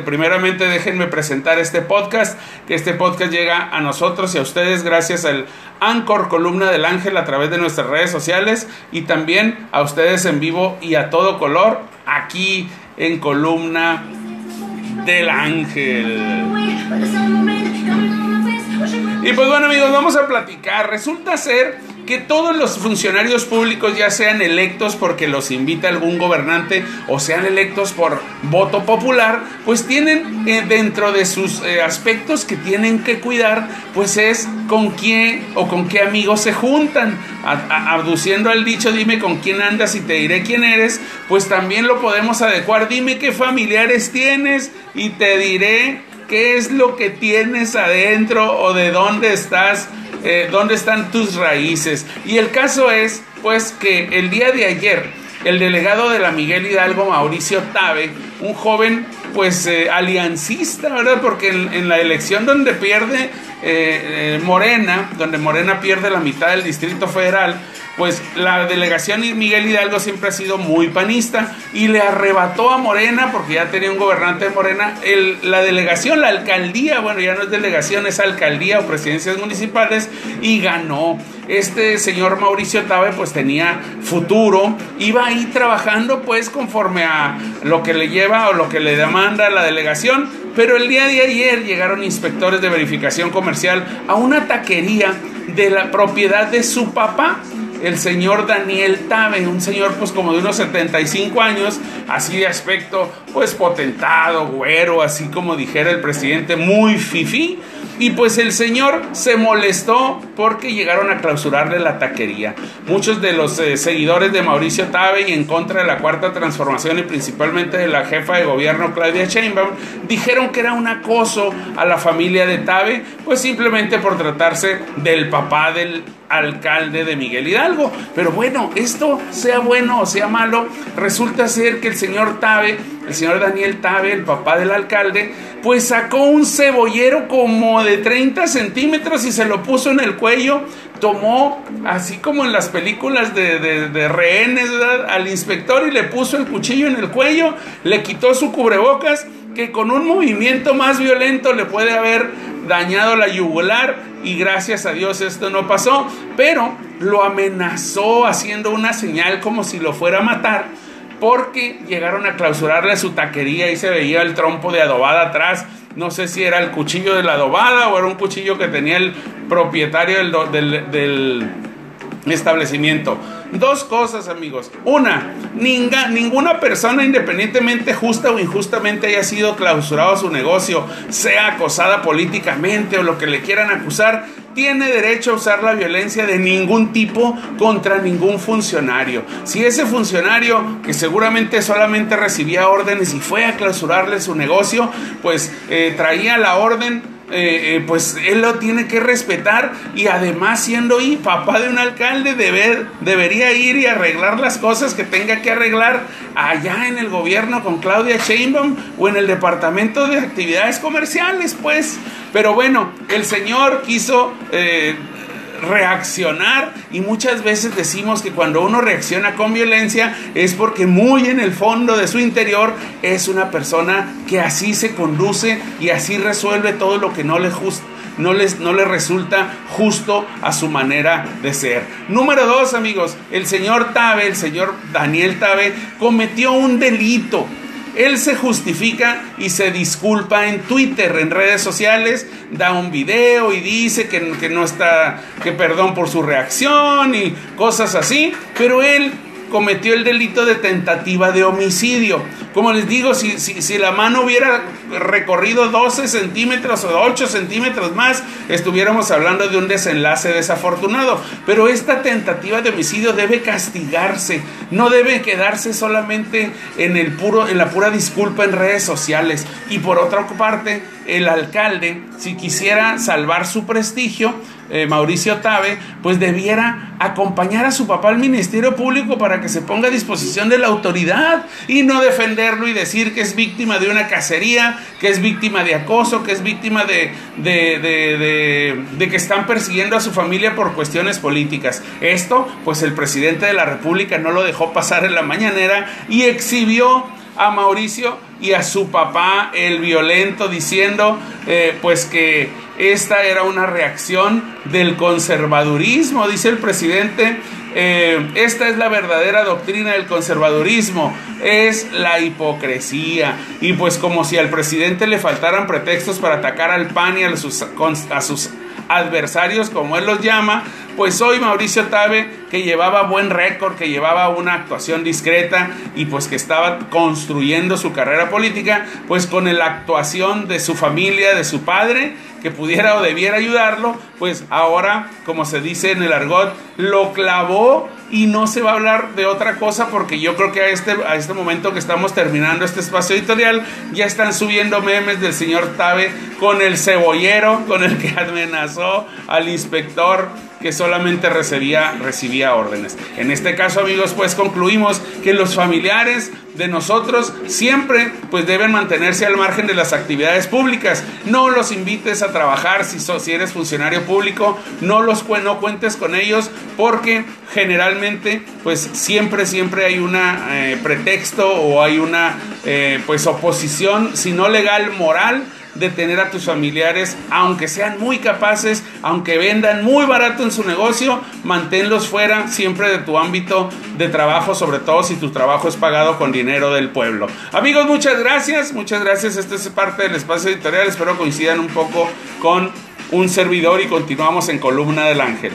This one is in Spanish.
Primeramente déjenme presentar este podcast, que este podcast llega a nosotros y a ustedes gracias al Anchor Columna del Ángel a través de nuestras redes sociales y también a ustedes en vivo y a todo color aquí en Columna del Ángel. Y pues bueno amigos, vamos a platicar. Resulta ser que todos los funcionarios públicos, ya sean electos porque los invita algún gobernante o sean electos por voto popular, pues tienen eh, dentro de sus eh, aspectos que tienen que cuidar, pues es con quién o con qué amigos se juntan. Aduciendo al dicho, dime con quién andas y te diré quién eres, pues también lo podemos adecuar. Dime qué familiares tienes y te diré qué es lo que tienes adentro o de dónde estás eh, dónde están tus raíces. Y el caso es, pues, que el día de ayer, el delegado de la Miguel Hidalgo, Mauricio Tabe, un joven, pues, eh, aliancista, ¿verdad? Porque en, la elección donde pierde eh, Morena, donde Morena pierde la mitad del Distrito Federal, pues la delegación Miguel Hidalgo siempre ha sido muy panista y le arrebató a Morena, porque ya tenía un gobernante de Morena, la delegación, la alcaldía, bueno, ya no es delegación, es alcaldía o presidencias municipales, y ganó. Este señor Mauricio Tabe pues tenía futuro, iba ahí trabajando pues conforme a lo que le lleva o lo que le demanda la delegación, pero el día de ayer llegaron inspectores de verificación comercial a una taquería de la propiedad de su papá el señor Daniel Tabe, un señor pues como de unos 75 años, así de aspecto pues potentado, güero, así como dijera el presidente, muy fifí. Y pues el señor se molestó porque llegaron a clausurarle la taquería. Muchos de los eh, seguidores de Mauricio Tabe y en contra de la cuarta transformación y principalmente de la jefa de gobierno Claudia Sheinbaum dijeron que era un acoso a la familia de Tabe, pues simplemente por tratarse del papá del alcalde de Miguel Hidalgo. Pero bueno, esto sea bueno o sea malo, resulta ser que el señor Tabe, el señor Daniel Tabe, el papá del alcalde, pues sacó un cebollero como de 30 centímetros y se lo puso en el cuello, tomó, así como en las películas de, rehenes, al inspector y le puso el cuchillo en el cuello, le quitó su cubrebocas, que con un movimiento más violento le puede haber dañado la yugular y gracias a Dios esto no pasó, pero lo amenazó haciendo una señal como si lo fuera a matar porque llegaron a clausurarle su taquería y se veía el trompo de adobada atrás. No sé si era el cuchillo de la adobada o era un cuchillo que tenía el propietario del, del establecimiento. Dos cosas, amigos. Una, ninguna persona, independientemente justa o injustamente haya sido clausurado su negocio, sea acosada políticamente o lo que le quieran acusar, tiene derecho a usar la violencia de ningún tipo contra ningún funcionario. Si ese funcionario, que seguramente solamente recibía órdenes y fue a clausurarle su negocio, pues eh, traía la orden eh, eh, pues él lo tiene que respetar y además siendo y papá de un alcalde deber, debería ir y arreglar las cosas que tenga que arreglar allá en el gobierno con Claudia Sheinbaum o en el departamento de actividades comerciales pues. Pero bueno el señor quiso eh, reaccionar y muchas veces decimos que cuando uno reacciona con violencia es porque muy en el fondo de su interior es una persona que así se conduce y así resuelve todo lo que no le no, les, no le resulta justo a su manera de ser. Número dos, amigos, el señor Tabe, el señor Daniel Tabe, cometió un delito él se justifica y se disculpa en Twitter, en redes sociales, da un video y dice que, que no está, que perdón por su reacción y cosas así, pero él cometió el delito de tentativa de homicidio. Como les digo, si, si, la mano hubiera recorrido 12 centímetros o 8 centímetros más, estuviéramos hablando de un desenlace desafortunado. Pero esta tentativa de homicidio debe castigarse, no debe quedarse solamente en, el puro, en la pura disculpa en redes sociales. Y por otra parte, el alcalde, si quisiera salvar su prestigio, eh, Mauricio Tabe, pues debiera acompañar a su papá al Ministerio Público para que se ponga a disposición de la autoridad y no defenderlo y decir que es víctima de una cacería, que es víctima de acoso, que es víctima de, de, de, de que están persiguiendo a su familia por cuestiones políticas. Esto, pues el presidente de la República no lo dejó pasar en la mañanera y exhibió a Mauricio y a su papá, el violento, diciendo eh, pues que esta era una reacción del conservadurismo, dice el presidente. Eh, esta es la verdadera doctrina del conservadurismo, es la hipocresía. Y pues como si al presidente le faltaran pretextos para atacar al PAN y a sus, a sus adversarios, como él los llama, pues hoy Mauricio Tabe, que llevaba buen récord, que llevaba una actuación discreta y pues que estaba construyendo su carrera política, pues con la actuación de su familia, de su padre, que pudiera o debiera ayudarlo, pues ahora, como se dice en el argot, lo clavó y no se va a hablar de otra cosa porque yo creo que a este, a este momento que estamos terminando este espacio editorial ya están subiendo memes del señor Tabe con el cebollero con el que amenazó al inspector que solamente recibía, recibía órdenes. En este caso, amigos, pues concluimos que los familiares de nosotros siempre pues deben mantenerse al margen de las actividades públicas. No los invites a trabajar si, si eres funcionario público, no los no cuentes con ellos porque generalmente pues siempre siempre hay una eh, pretexto o hay una eh, pues oposición si no legal moral de tener a tus familiares, aunque sean muy capaces, aunque vendan muy barato en su negocio, manténlos fuera siempre de tu ámbito de trabajo, sobre todo si tu trabajo es pagado con dinero del pueblo. Amigos, muchas gracias, muchas gracias. Este es parte del espacio editorial. Espero coincidan un poco con un servidor y continuamos en Columna del Ángel.